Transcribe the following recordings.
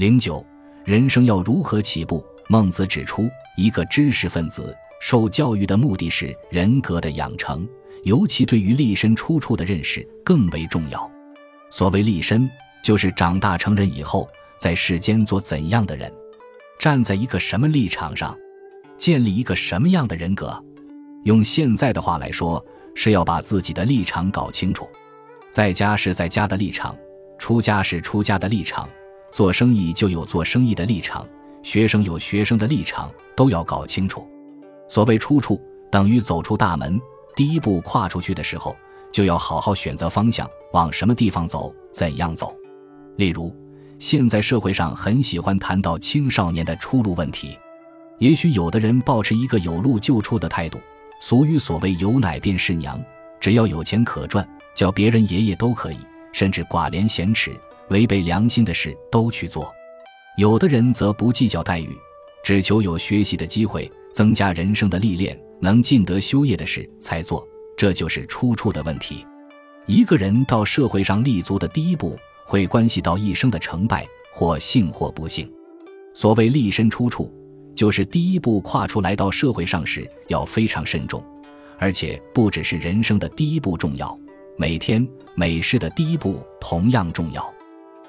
零九，人生要如何起步？孟子指出，一个知识分子受教育的目的是人格的养成，尤其对于立身出处的认识更为重要。所谓立身，就是长大成人以后，在世间做怎样的人，站在一个什么立场上，建立一个什么样的人格。用现在的话来说，是要把自己的立场搞清楚。在家是在家的立场，出家是出家的立场，做生意就有做生意的立场，学生有学生的立场，都要搞清楚。所谓出处，等于走出大门，第一步跨出去的时候，就要好好选择方向，往什么地方走，怎样走。例如，现在社会上很喜欢谈到青少年的出路问题，也许有的人抱持一个有路就出的态度，俗语所谓有奶便是娘，只要有钱可赚。叫别人爷爷都可以，甚至寡廉鲜耻、违背良心的事都去做。有的人则不计较待遇，只求有学习的机会，增加人生的历练，能尽得修业的事才做。这就是出处的问题。一个人到社会上立足的第一步，会关系到一生的成败，或幸或不幸。所谓立身出处，就是第一步跨出来到社会上时要非常慎重，而且不只是人生的第一步重要。每天每事的第一步同样重要。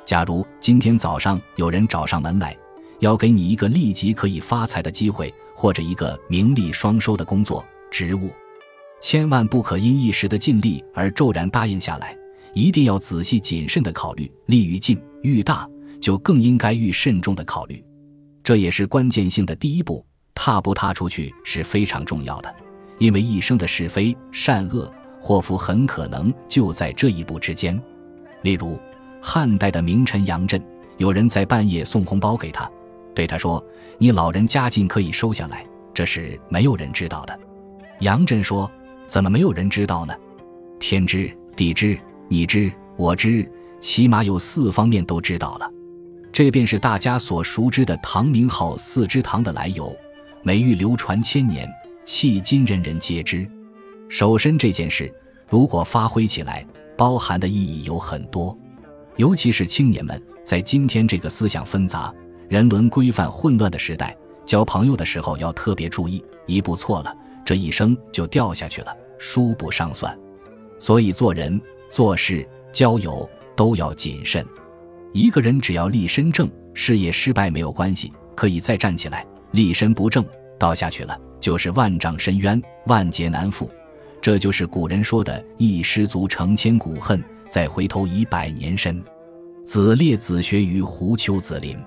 假如今天早上有人找上门来，要给你一个立即可以发财的机会，或者一个名利双收的工作职务，千万不可因一时的尽力而骤然答应下来，一定要仔细谨慎的考虑。利愈近欲大，就更应该欲慎重的考虑。这也是关键性的第一步，踏不踏出去是非常重要的，因为一生的是非善恶。祸福很可能就在这一步之间。例如，汉代的名臣杨震，有人在半夜送红包给他，对他说：“你老人家境可以收下来，这是没有人知道的。”杨震说：“怎么没有人知道呢？天知地知你知我知，起码有四方面都知道了。这便是大家所熟知的唐明号四之堂的来由，美誉流传千年，迄今人人皆知。”守身这件事，如果发挥起来，包含的意义有很多。尤其是青年们，在今天这个思想纷杂、人伦规范混乱的时代，交朋友的时候要特别注意，一步错了，这一生就掉下去了，输不上算。所以做人、做事、交友都要谨慎。一个人只要立身正，事业失败没有关系，可以再站起来；立身不正，倒下去了，就是万丈深渊，万劫难复。这就是古人说的“一失足成千古恨，再回头已百年身”。子列子学于胡丘子林，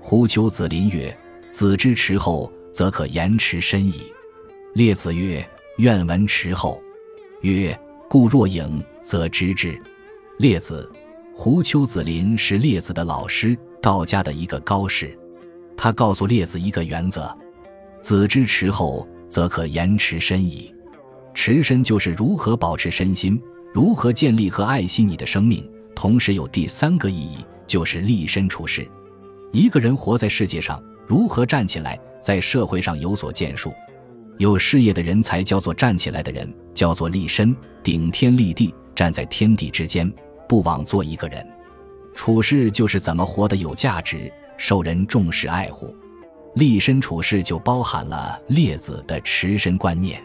胡丘子林曰：“子之迟后，则可言迟深矣。”列子曰：“愿闻迟后。”曰：“故若影，则知之。”列子，胡丘子林是列子的老师，道家的一个高士。他告诉列子一个原则：“子之迟后，则可言迟深矣。”持身就是如何保持身心，如何建立和爱惜你的生命。同时有第三个意义，就是立身处世。一个人活在世界上，如何站起来，在社会上有所建树。有事业的人才叫做站起来的人，叫做立身，顶天立地，站在天地之间，不枉做一个人。处世就是怎么活得有价值，受人重视爱护。立身处世就包含了列子的持身观念。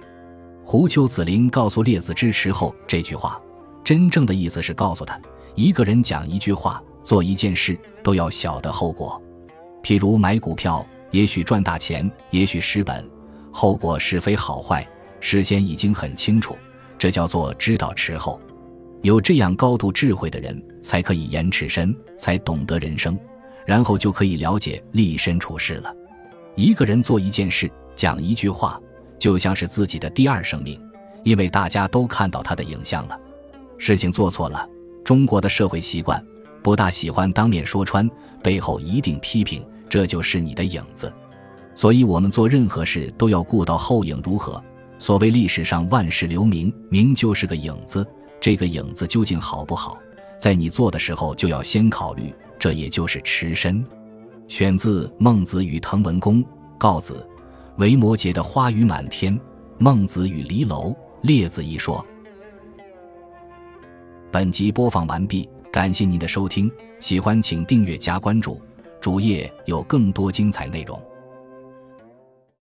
胡丘子林告诉列子支持后这句话，真正的意思是告诉他，一个人讲一句话、做一件事都要晓得后果。譬如买股票，也许赚大钱，也许失本，后果是非好坏，事先已经很清楚，这叫做知道持后。有这样高度智慧的人，才可以言持身，才懂得人生，然后就可以了解立身处世了。一个人做一件事，讲一句话。就像是自己的第二生命，因为大家都看到他的影像了。事情做错了，中国的社会习惯不大喜欢当面说穿，背后一定批评，这就是你的影子。所以，我们做任何事都要顾到后影如何。所谓历史上万事留名，名就是个影子。这个影子究竟好不好，在你做的时候就要先考虑。这也就是持身。选自《孟子与滕文公告子》。维摩诘的花雨满天，孟子与离楼，列子一说。本集播放完毕，感谢您的收听，喜欢请订阅加关注，主页有更多精彩内容。